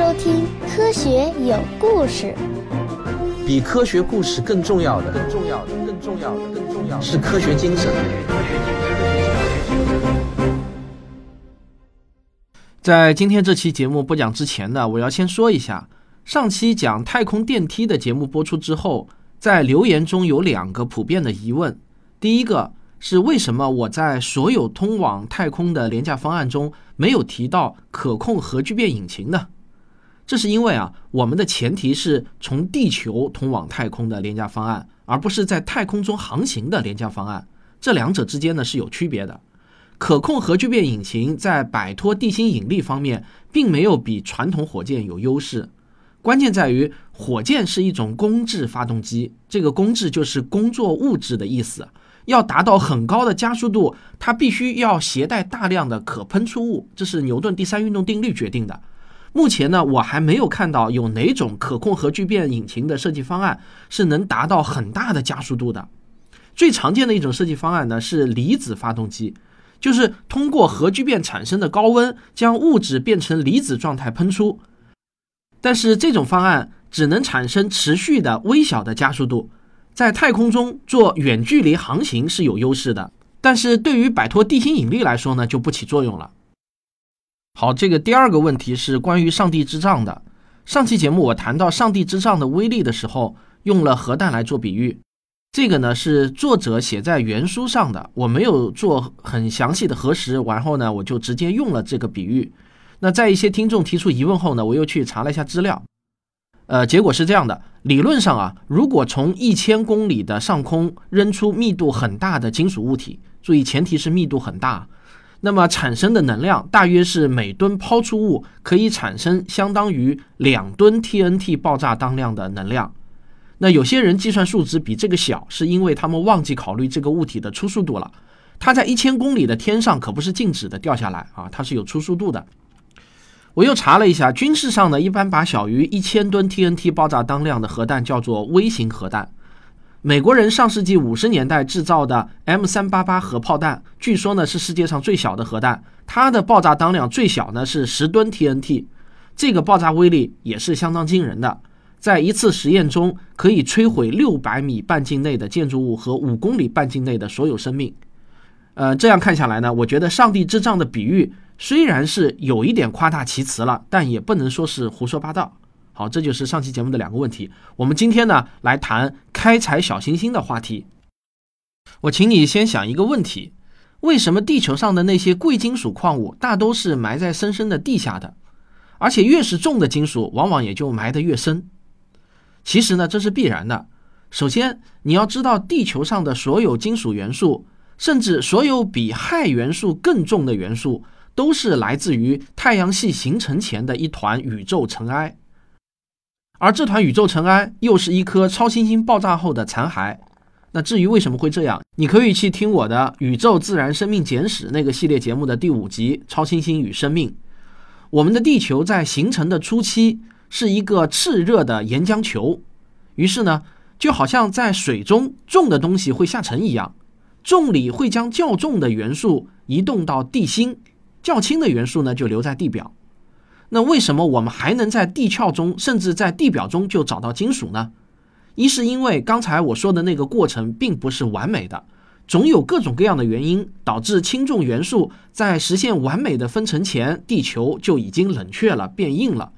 收听《科学有故事》。比科学故事更重要的，更重要的，更重要的，更重要的是科学精神。在今天这期节目播讲之前呢，我要先说一下，上期讲太空电梯的节目播出之后，在留言中有两个普遍的疑问。第一个是为什么我在所有通往太空的廉价方案中没有提到可控核聚变引擎呢？这是因为啊，我们的前提是从地球通往太空的廉价方案，而不是在太空中航行的廉价方案。这两者之间呢是有区别的。可控核聚变引擎在摆脱地心引力方面，并没有比传统火箭有优势。关键在于，火箭是一种工质发动机，这个工质就是工作物质的意思。要达到很高的加速度，它必须要携带大量的可喷出物，这是牛顿第三运动定律决定的。目前呢，我还没有看到有哪种可控核聚变引擎的设计方案是能达到很大的加速度的。最常见的一种设计方案呢是离子发动机，就是通过核聚变产生的高温将物质变成离子状态喷出。但是这种方案只能产生持续的微小的加速度。在太空中做远距离航行是有优势的，但是对于摆脱地心引力来说呢，就不起作用了。好，这个第二个问题是关于上帝之杖的。上期节目我谈到上帝之杖的威力的时候，用了核弹来做比喻。这个呢是作者写在原书上的，我没有做很详细的核实，然后呢我就直接用了这个比喻。那在一些听众提出疑问后呢，我又去查了一下资料。呃，结果是这样的：理论上啊，如果从一千公里的上空扔出密度很大的金属物体，注意前提是密度很大，那么产生的能量大约是每吨抛出物可以产生相当于两吨 TNT 爆炸当量的能量。那有些人计算数值比这个小，是因为他们忘记考虑这个物体的初速度了。它在一千公里的天上可不是静止的掉下来啊，它是有初速度的。我又查了一下，军事上呢，一般把小于一千吨 TNT 爆炸当量的核弹叫做微型核弹。美国人上世纪五十年代制造的 M 三八八核炮弹，据说呢是世界上最小的核弹，它的爆炸当量最小呢是十吨 TNT，这个爆炸威力也是相当惊人的，在一次实验中可以摧毁六百米半径内的建筑物和五公里半径内的所有生命。呃，这样看下来呢，我觉得上帝之杖的比喻。虽然是有一点夸大其词了，但也不能说是胡说八道。好，这就是上期节目的两个问题。我们今天呢来谈开采小行星的话题。我请你先想一个问题：为什么地球上的那些贵金属矿物大都是埋在深深的地下的，而且越是重的金属，往往也就埋得越深？其实呢，这是必然的。首先，你要知道地球上的所有金属元素，甚至所有比氦元素更重的元素。都是来自于太阳系形成前的一团宇宙尘埃，而这团宇宙尘埃又是一颗超新星爆炸后的残骸。那至于为什么会这样，你可以去听我的《宇宙自然生命简史》那个系列节目的第五集《超新星与生命》。我们的地球在形成的初期是一个炽热的岩浆球，于是呢，就好像在水中重的东西会下沉一样，重力会将较重的元素移动到地心。较轻的元素呢，就留在地表。那为什么我们还能在地壳中，甚至在地表中就找到金属呢？一是因为刚才我说的那个过程并不是完美的，总有各种各样的原因导致轻重元素在实现完美的分层前，地球就已经冷却了、变硬了。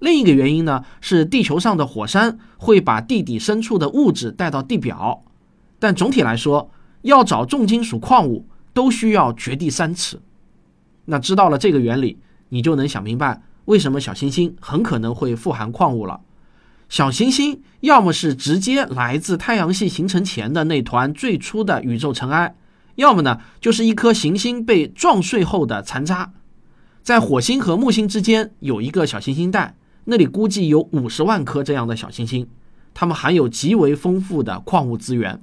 另一个原因呢，是地球上的火山会把地底深处的物质带到地表。但总体来说，要找重金属矿物，都需要掘地三尺。那知道了这个原理，你就能想明白为什么小行星很可能会富含矿物了。小行星要么是直接来自太阳系形成前的那团最初的宇宙尘埃，要么呢就是一颗行星被撞碎后的残渣。在火星和木星之间有一个小行星带，那里估计有五十万颗这样的小行星，它们含有极为丰富的矿物资源。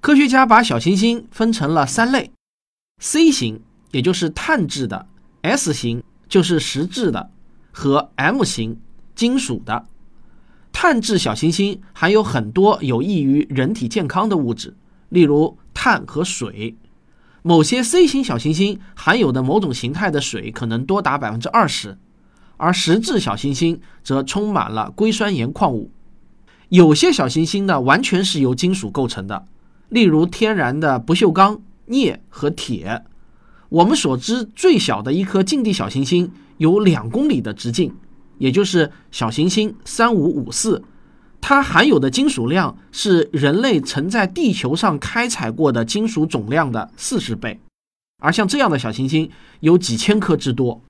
科学家把小行星分成了三类：C 型。也就是碳质的，S 型就是石质的，和 M 型金属的。碳质小行星含有很多有益于人体健康的物质，例如碳和水。某些 C 型小行星含有的某种形态的水可能多达百分之二十，而实质小行星则充满了硅酸盐矿物。有些小行星呢，完全是由金属构成的，例如天然的不锈钢、镍和铁。我们所知最小的一颗近地小行星有两公里的直径，也就是小行星三五五四，它含有的金属量是人类曾在地球上开采过的金属总量的四十倍。而像这样的小行星有几千颗之多。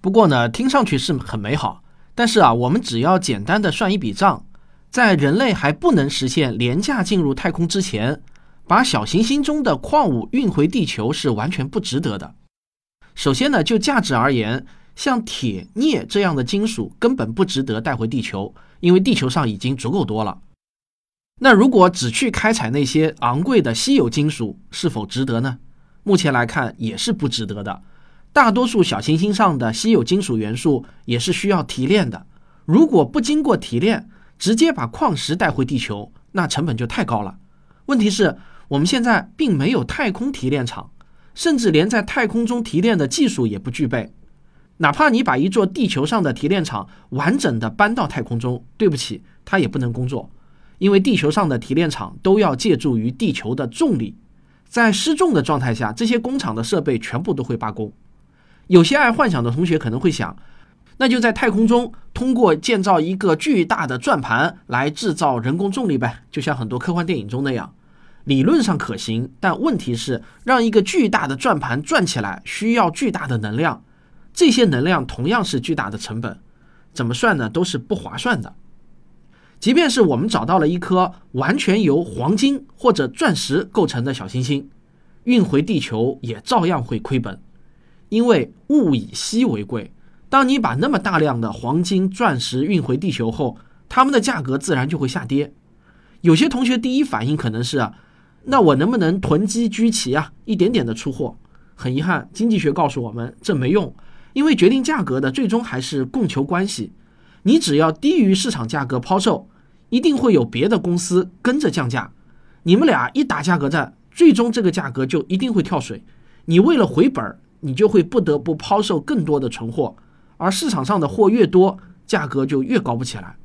不过呢，听上去是很美好，但是啊，我们只要简单的算一笔账。在人类还不能实现廉价进入太空之前，把小行星中的矿物运回地球是完全不值得的。首先呢，就价值而言，像铁、镍这样的金属根本不值得带回地球，因为地球上已经足够多了。那如果只去开采那些昂贵的稀有金属，是否值得呢？目前来看也是不值得的。大多数小行星上的稀有金属元素也是需要提炼的，如果不经过提炼，直接把矿石带回地球，那成本就太高了。问题是，我们现在并没有太空提炼厂，甚至连在太空中提炼的技术也不具备。哪怕你把一座地球上的提炼厂完整的搬到太空中，对不起，它也不能工作，因为地球上的提炼厂都要借助于地球的重力，在失重的状态下，这些工厂的设备全部都会罢工。有些爱幻想的同学可能会想。那就在太空中通过建造一个巨大的转盘来制造人工重力呗，就像很多科幻电影中那样，理论上可行。但问题是，让一个巨大的转盘转起来需要巨大的能量，这些能量同样是巨大的成本，怎么算呢？都是不划算的。即便是我们找到了一颗完全由黄金或者钻石构成的小行星，运回地球也照样会亏本，因为物以稀为贵。当你把那么大量的黄金、钻石运回地球后，它们的价格自然就会下跌。有些同学第一反应可能是：那我能不能囤积居奇啊？一点点的出货。很遗憾，经济学告诉我们这没用，因为决定价格的最终还是供求关系。你只要低于市场价格抛售，一定会有别的公司跟着降价。你们俩一打价格战，最终这个价格就一定会跳水。你为了回本，你就会不得不抛售更多的存货。而市场上的货越多，价格就越高不起来。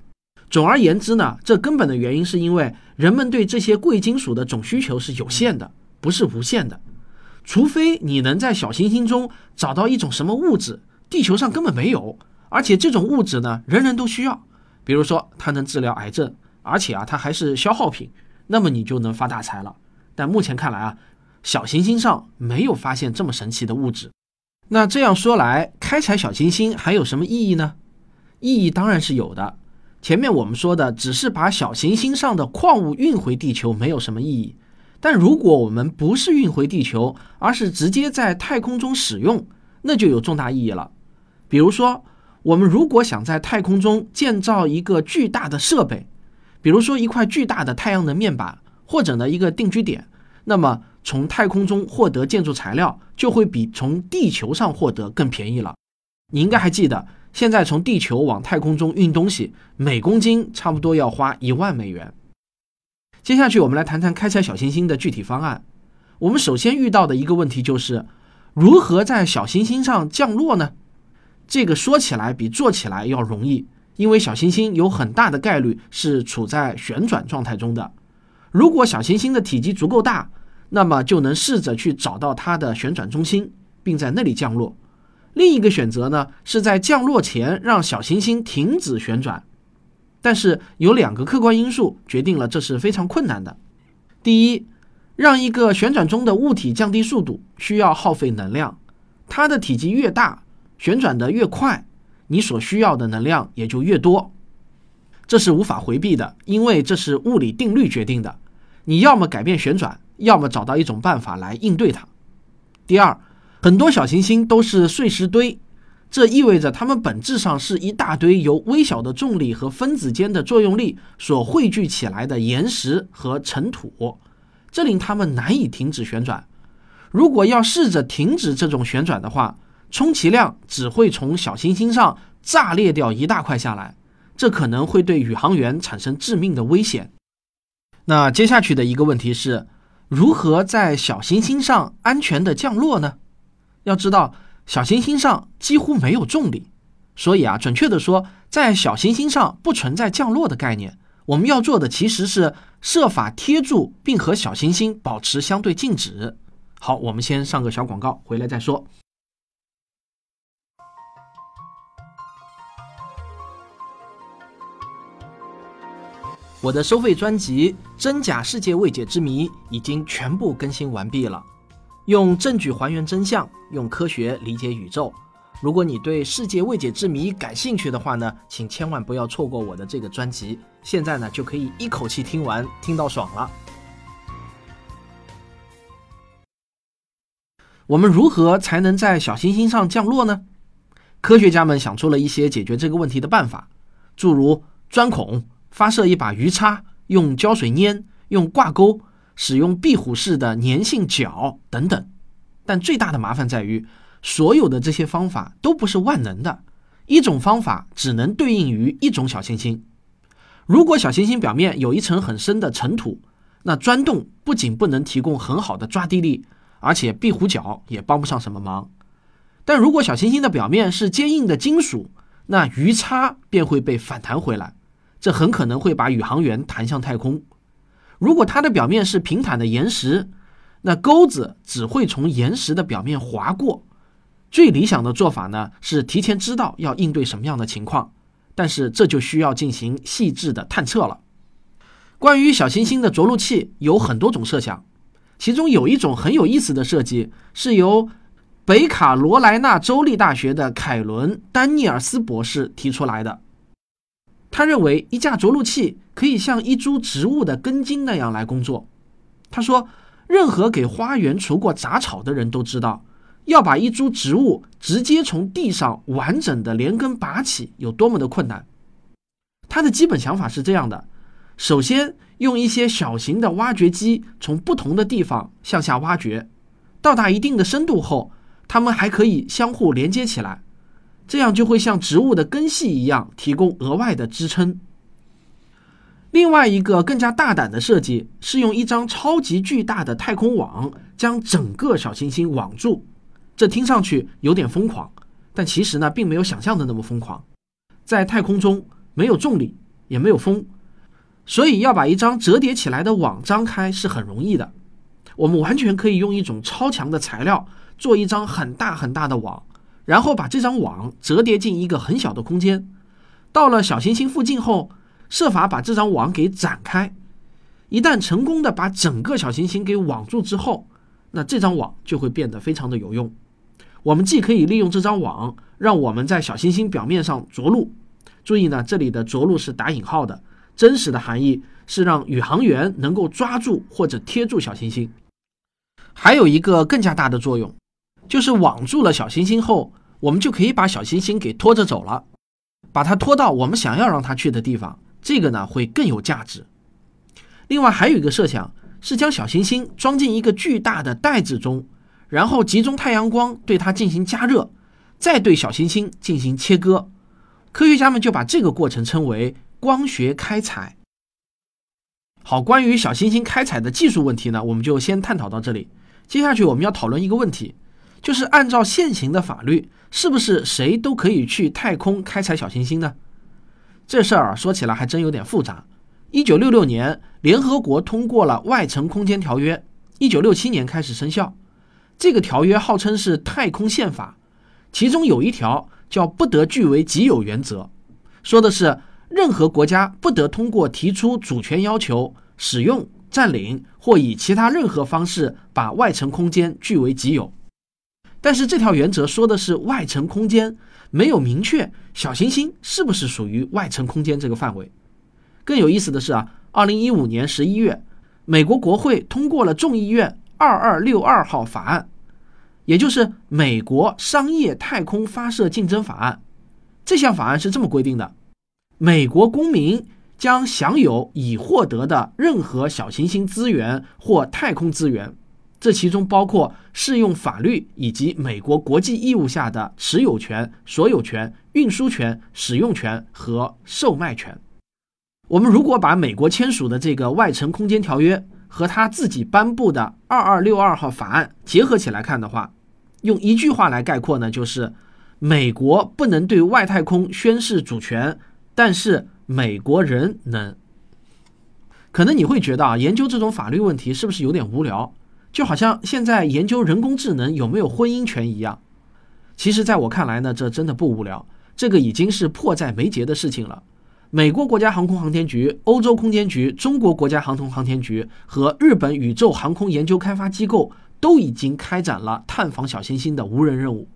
总而言之呢，这根本的原因是因为人们对这些贵金属的总需求是有限的，不是无限的。除非你能在小行星中找到一种什么物质，地球上根本没有，而且这种物质呢，人人都需要。比如说，它能治疗癌症，而且啊，它还是消耗品，那么你就能发大财了。但目前看来啊，小行星上没有发现这么神奇的物质。那这样说来，开采小行星还有什么意义呢？意义当然是有的。前面我们说的只是把小行星上的矿物运回地球，没有什么意义。但如果我们不是运回地球，而是直接在太空中使用，那就有重大意义了。比如说，我们如果想在太空中建造一个巨大的设备，比如说一块巨大的太阳能面板，或者呢一个定居点，那么。从太空中获得建筑材料就会比从地球上获得更便宜了。你应该还记得，现在从地球往太空中运东西，每公斤差不多要花一万美元。接下去我们来谈谈开采小行星的具体方案。我们首先遇到的一个问题就是如何在小行星上降落呢？这个说起来比做起来要容易，因为小行星有很大的概率是处在旋转状态中的。如果小行星的体积足够大，那么就能试着去找到它的旋转中心，并在那里降落。另一个选择呢，是在降落前让小行星停止旋转。但是有两个客观因素决定了这是非常困难的。第一，让一个旋转中的物体降低速度需要耗费能量，它的体积越大，旋转的越快，你所需要的能量也就越多。这是无法回避的，因为这是物理定律决定的。你要么改变旋转。要么找到一种办法来应对它。第二，很多小行星都是碎石堆，这意味着它们本质上是一大堆由微小的重力和分子间的作用力所汇聚起来的岩石和尘土，这令它们难以停止旋转。如果要试着停止这种旋转的话，充其量只会从小行星上炸裂掉一大块下来，这可能会对宇航员产生致命的危险。那接下去的一个问题是。如何在小行星上安全的降落呢？要知道，小行星上几乎没有重力，所以啊，准确的说，在小行星上不存在降落的概念。我们要做的其实是设法贴住，并和小行星保持相对静止。好，我们先上个小广告，回来再说。我的收费专辑《真假世界未解之谜》已经全部更新完毕了，用证据还原真相，用科学理解宇宙。如果你对世界未解之谜感兴趣的话呢，请千万不要错过我的这个专辑。现在呢，就可以一口气听完，听到爽了。我们如何才能在小行星上降落呢？科学家们想出了一些解决这个问题的办法，诸如钻孔。发射一把鱼叉，用胶水粘，用挂钩，使用壁虎式的粘性脚等等。但最大的麻烦在于，所有的这些方法都不是万能的，一种方法只能对应于一种小行星。如果小行星表面有一层很深的尘土，那钻洞不仅不能提供很好的抓地力，而且壁虎脚也帮不上什么忙。但如果小行星的表面是坚硬的金属，那鱼叉便会被反弹回来。这很可能会把宇航员弹向太空。如果它的表面是平坦的岩石，那钩子只会从岩石的表面划过。最理想的做法呢，是提前知道要应对什么样的情况，但是这就需要进行细致的探测了。关于小行星的着陆器有很多种设想，其中有一种很有意思的设计，是由北卡罗来纳州立大学的凯伦·丹尼尔斯博士提出来的。他认为一架着陆器可以像一株植物的根茎那样来工作。他说，任何给花园除过杂草的人都知道，要把一株植物直接从地上完整的连根拔起有多么的困难。他的基本想法是这样的：首先，用一些小型的挖掘机从不同的地方向下挖掘，到达一定的深度后，它们还可以相互连接起来。这样就会像植物的根系一样提供额外的支撑。另外一个更加大胆的设计是用一张超级巨大的太空网将整个小行星网住。这听上去有点疯狂，但其实呢并没有想象的那么疯狂。在太空中没有重力也没有风，所以要把一张折叠起来的网张开是很容易的。我们完全可以用一种超强的材料做一张很大很大的网。然后把这张网折叠进一个很小的空间，到了小行星附近后，设法把这张网给展开。一旦成功的把整个小行星给网住之后，那这张网就会变得非常的有用。我们既可以利用这张网，让我们在小行星表面上着陆。注意呢，这里的着陆是打引号的，真实的含义是让宇航员能够抓住或者贴住小行星。还有一个更加大的作用。就是网住了小行星后，我们就可以把小行星给拖着走了，把它拖到我们想要让它去的地方。这个呢会更有价值。另外还有一个设想是将小行星装进一个巨大的袋子中，然后集中太阳光对它进行加热，再对小行星进行切割。科学家们就把这个过程称为光学开采。好，关于小行星开采的技术问题呢，我们就先探讨到这里。接下去我们要讨论一个问题。就是按照现行的法律，是不是谁都可以去太空开采小行星呢？这事儿啊，说起来还真有点复杂。一九六六年，联合国通过了《外层空间条约》，一九六七年开始生效。这个条约号称是太空宪法，其中有一条叫“不得据为己有”原则，说的是任何国家不得通过提出主权要求、使用、占领或以其他任何方式把外层空间据为己有。但是这条原则说的是外层空间，没有明确小行星是不是属于外层空间这个范围。更有意思的是啊，二零一五年十一月，美国国会通过了众议院二二六二号法案，也就是美国商业太空发射竞争法案。这项法案是这么规定的：美国公民将享有已获得的任何小行星资源或太空资源。这其中包括适用法律以及美国国际义务下的持有权、所有权、运输权、使用权和售卖权。我们如果把美国签署的这个外层空间条约和他自己颁布的二二六二号法案结合起来看的话，用一句话来概括呢，就是美国不能对外太空宣示主权，但是美国人能。可能你会觉得啊，研究这种法律问题是不是有点无聊？就好像现在研究人工智能有没有婚姻权一样。其实，在我看来呢，这真的不无聊，这个已经是迫在眉睫的事情了。美国国家航空航天局、欧洲空间局、中国国家航空航天局和日本宇宙航空研究开发机构都已经开展了探访小行星的无人任务。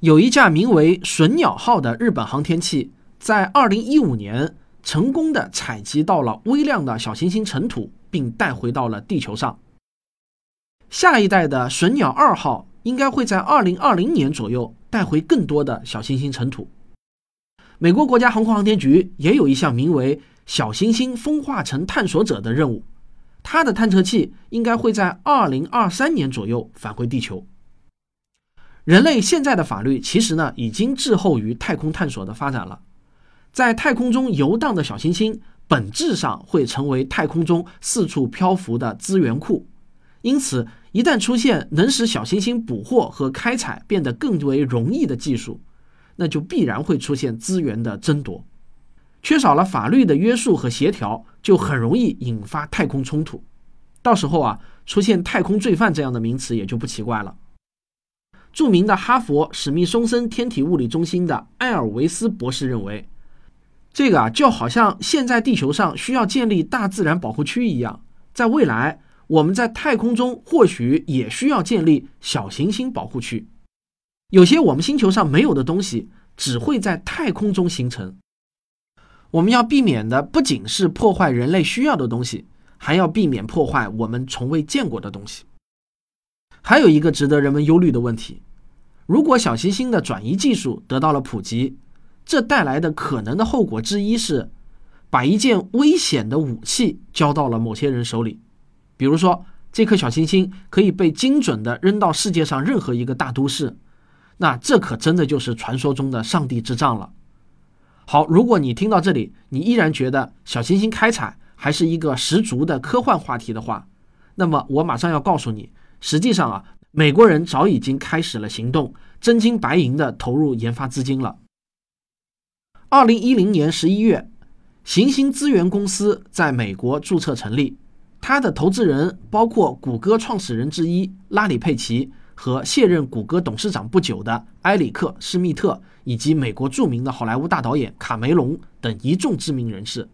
有一架名为“隼鸟号”的日本航天器，在2015年成功的采集到了微量的小行星尘土，并带回到了地球上。下一代的“隼鸟二号”应该会在2020年左右带回更多的小行星尘土。美国国家航空航天局也有一项名为“小行星风化层探索者”的任务，它的探测器应该会在2023年左右返回地球。人类现在的法律其实呢，已经滞后于太空探索的发展了。在太空中游荡的小行星，本质上会成为太空中四处漂浮的资源库，因此，一旦出现能使小行星捕获和开采变得更为容易的技术，那就必然会出现资源的争夺，缺少了法律的约束和协调，就很容易引发太空冲突。到时候啊，出现太空罪犯这样的名词也就不奇怪了。著名的哈佛史密松森天体物理中心的埃尔维斯博士认为，这个啊，就好像现在地球上需要建立大自然保护区一样，在未来我们在太空中或许也需要建立小行星保护区。有些我们星球上没有的东西，只会在太空中形成。我们要避免的不仅是破坏人类需要的东西，还要避免破坏我们从未见过的东西。还有一个值得人们忧虑的问题：如果小行星的转移技术得到了普及，这带来的可能的后果之一是，把一件危险的武器交到了某些人手里。比如说，这颗小行星可以被精准地扔到世界上任何一个大都市。那这可真的就是传说中的上帝之杖了。好，如果你听到这里，你依然觉得小行星开采还是一个十足的科幻话题的话，那么我马上要告诉你，实际上啊，美国人早已经开始了行动，真金白银的投入研发资金了。二零一零年十一月，行星资源公司在美国注册成立，它的投资人包括谷歌创始人之一拉里·佩奇。和卸任谷歌董事长不久的埃里克·施密特，以及美国著名的好莱坞大导演卡梅隆等一众知名人士。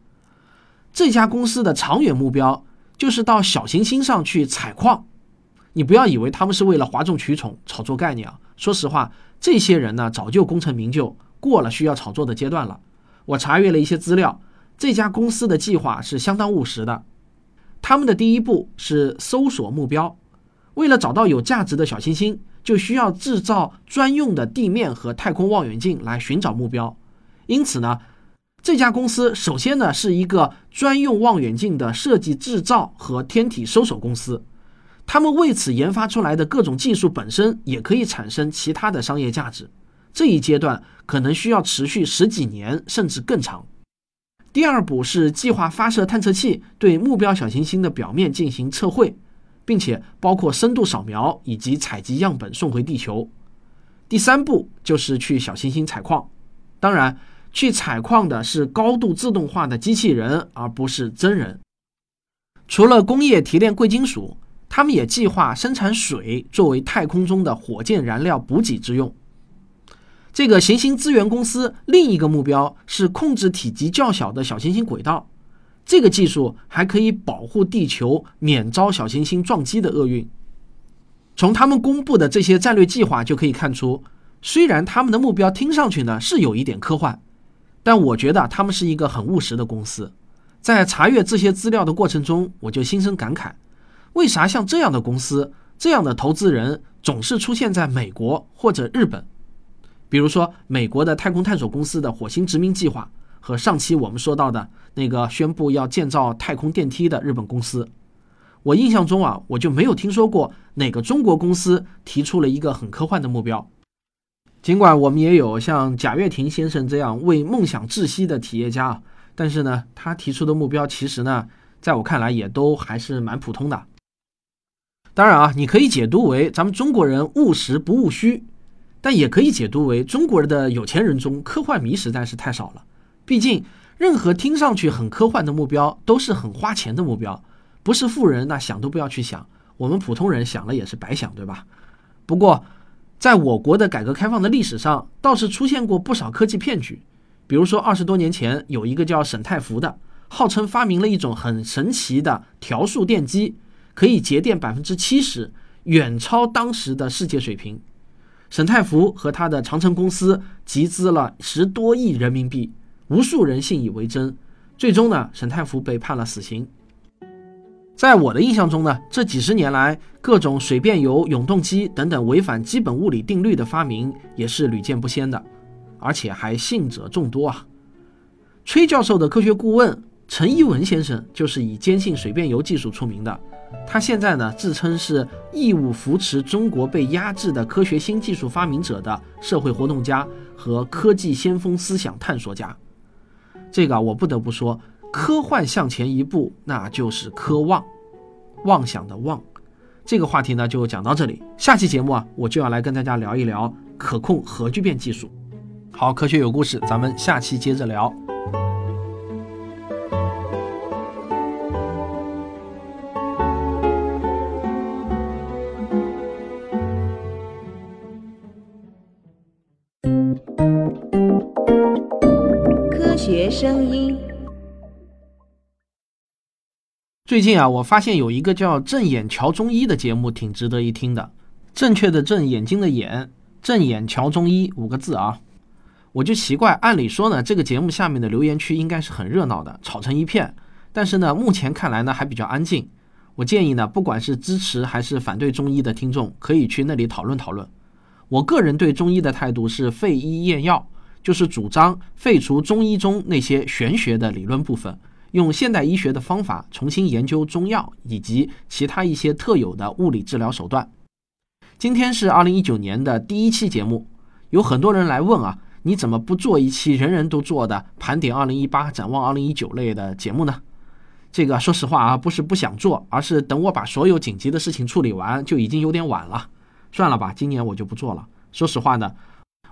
这家公司的长远目标就是到小行星上去采矿。你不要以为他们是为了哗众取宠、炒作概念啊！说实话，这些人呢早就功成名就，过了需要炒作的阶段了。我查阅了一些资料，这家公司的计划是相当务实的。他们的第一步是搜索目标。为了找到有价值的小行星，就需要制造专用的地面和太空望远镜来寻找目标。因此呢，这家公司首先呢是一个专用望远镜的设计、制造和天体搜索公司。他们为此研发出来的各种技术本身也可以产生其他的商业价值。这一阶段可能需要持续十几年甚至更长。第二步是计划发射探测器对目标小行星的表面进行测绘。并且包括深度扫描以及采集样本送回地球。第三步就是去小行星采矿，当然，去采矿的是高度自动化的机器人，而不是真人。除了工业提炼贵金属，他们也计划生产水作为太空中的火箭燃料补给之用。这个行星资源公司另一个目标是控制体积较小的小行星轨道。这个技术还可以保护地球免遭小行星撞击的厄运。从他们公布的这些战略计划就可以看出，虽然他们的目标听上去呢是有一点科幻，但我觉得他们是一个很务实的公司。在查阅这些资料的过程中，我就心生感慨：为啥像这样的公司、这样的投资人总是出现在美国或者日本？比如说，美国的太空探索公司的火星殖民计划。和上期我们说到的那个宣布要建造太空电梯的日本公司，我印象中啊，我就没有听说过哪个中国公司提出了一个很科幻的目标。尽管我们也有像贾跃亭先生这样为梦想窒息的企业家，但是呢，他提出的目标其实呢，在我看来也都还是蛮普通的。当然啊，你可以解读为咱们中国人务实不务虚，但也可以解读为中国人的有钱人中科幻迷实在是太少了。毕竟，任何听上去很科幻的目标都是很花钱的目标，不是富人那想都不要去想，我们普通人想了也是白想，对吧？不过，在我国的改革开放的历史上，倒是出现过不少科技骗局。比如说，二十多年前有一个叫沈太福的，号称发明了一种很神奇的调速电机，可以节电百分之七十，远超当时的世界水平。沈太福和他的长城公司集资了十多亿人民币，无数人信以为真。最终呢，沈太福被判了死刑。在我的印象中呢，这几十年来，各种水变油、永动机等等违反基本物理定律的发明也是屡见不鲜的，而且还信者众多啊。崔教授的科学顾问陈一文先生就是以坚信水变油技术出名的。他现在呢自称是义务扶持中国被压制的科学新技术发明者的社会活动家和科技先锋思想探索家。这个我不得不说，科幻向前一步，那就是科妄，妄想的妄。这个话题呢就讲到这里，下期节目啊我就要来跟大家聊一聊可控核聚变技术。好，科学有故事，咱们下期接着聊。最近啊，我发现有一个叫“正眼瞧中医”的节目，挺值得一听的。正确的正，眼睛的眼，正眼瞧中医五个字啊。我就奇怪，按理说呢，这个节目下面的留言区应该是很热闹的，吵成一片。但是呢，目前看来呢，还比较安静。我建议呢，不管是支持还是反对中医的听众，可以去那里讨论讨论。我个人对中医的态度是废医验药。就是主张废除中医中那些玄学的理论部分，用现代医学的方法重新研究中药以及其他一些特有的物理治疗手段。今天是二零一九年的第一期节目，有很多人来问啊，你怎么不做一期人人都做的盘点二零一八、展望二零一九类的节目呢？这个说实话啊，不是不想做，而是等我把所有紧急的事情处理完，就已经有点晚了。算了吧，今年我就不做了。说实话呢。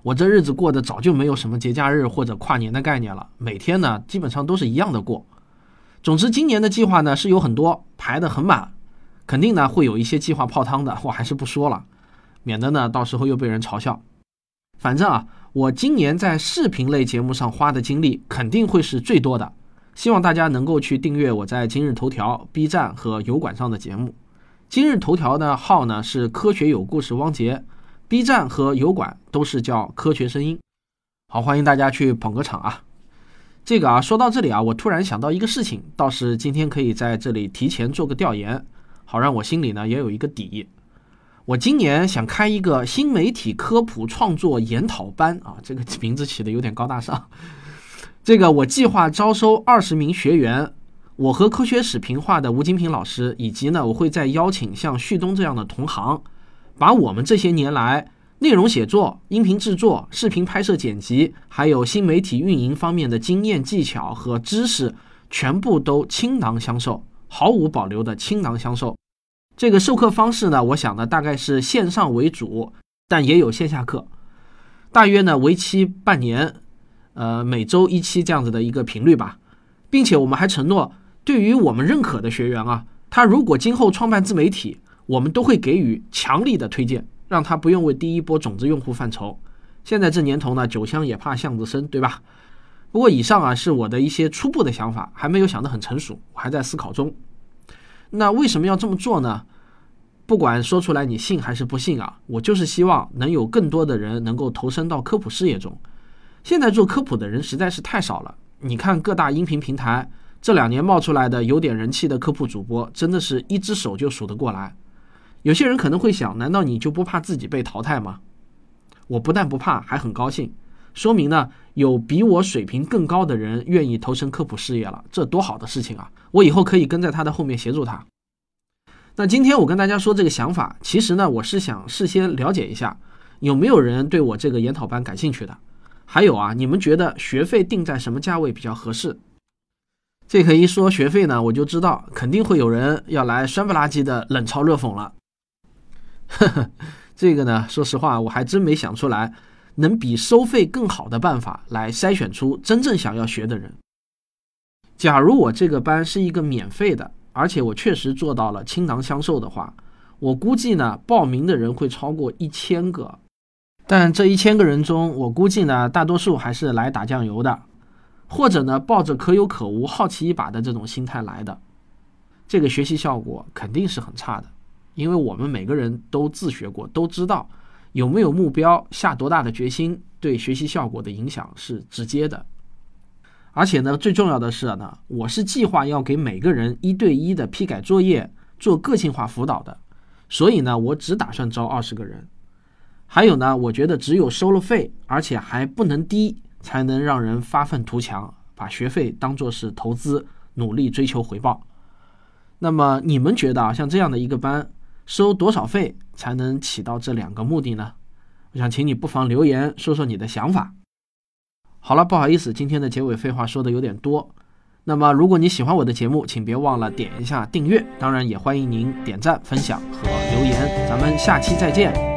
我这日子过得早就没有什么节假日或者跨年的概念了，每天呢基本上都是一样的过。总之，今年的计划呢是有很多排得很满，肯定呢会有一些计划泡汤的，我还是不说了，免得呢到时候又被人嘲笑。反正啊，我今年在视频类节目上花的精力肯定会是最多的，希望大家能够去订阅我在今日头条、B 站和油管上的节目。今日头条的号呢是科学有故事汪杰。B 站和油管都是叫科学声音，好，欢迎大家去捧个场啊！这个啊，说到这里啊，我突然想到一个事情，倒是今天可以在这里提前做个调研，好让我心里呢也有一个底。我今年想开一个新媒体科普创作研讨班啊，这个名字起的有点高大上。这个我计划招收二十名学员，我和科学史评话的吴金平老师，以及呢，我会再邀请像旭东这样的同行。把我们这些年来内容写作、音频制作、视频拍摄剪辑，还有新媒体运营方面的经验技巧和知识，全部都倾囊相授，毫无保留的倾囊相授。这个授课方式呢，我想呢大概是线上为主，但也有线下课，大约呢为期半年，呃每周一期这样子的一个频率吧，并且我们还承诺，对于我们认可的学员啊，他如果今后创办自媒体。我们都会给予强力的推荐，让他不用为第一波种子用户犯愁。现在这年头呢，酒香也怕巷子深，对吧？不过以上啊是我的一些初步的想法，还没有想得很成熟，我还在思考中。那为什么要这么做呢？不管说出来你信还是不信啊，我就是希望能有更多的人能够投身到科普事业中。现在做科普的人实在是太少了，你看各大音频平台这两年冒出来的有点人气的科普主播，真的是一只手就数得过来。有些人可能会想，难道你就不怕自己被淘汰吗？我不但不怕，还很高兴，说明呢有比我水平更高的人愿意投身科普事业了，这多好的事情啊！我以后可以跟在他的后面协助他。那今天我跟大家说这个想法，其实呢我是想事先了解一下，有没有人对我这个研讨班感兴趣的？还有啊，你们觉得学费定在什么价位比较合适？这可一说学费呢，我就知道肯定会有人要来酸不拉几的冷嘲热讽了。呵呵，这个呢，说实话，我还真没想出来能比收费更好的办法来筛选出真正想要学的人。假如我这个班是一个免费的，而且我确实做到了倾囊相授的话，我估计呢，报名的人会超过一千个。但这一千个人中，我估计呢，大多数还是来打酱油的，或者呢，抱着可有可无、好奇一把的这种心态来的。这个学习效果肯定是很差的，因为我们每个人都自学过，都知道有没有目标、下多大的决心，对学习效果的影响是直接的。而且呢，最重要的是呢，我是计划要给每个人一对一的批改作业，做个性化辅导的，所以呢，我只打算招二十个人。还有呢，我觉得只有收了费，而且还不能低，才能让人发愤图强，把学费当做是投资，努力追求回报。那么你们觉得啊，像这样的一个班，收多少费才能起到这两个目的呢？我想请你不妨留言说说你的想法。好了，不好意思，今天的结尾废话说的有点多。那么，如果你喜欢我的节目，请别忘了点一下订阅，当然也欢迎您点赞、分享和留言。咱们下期再见。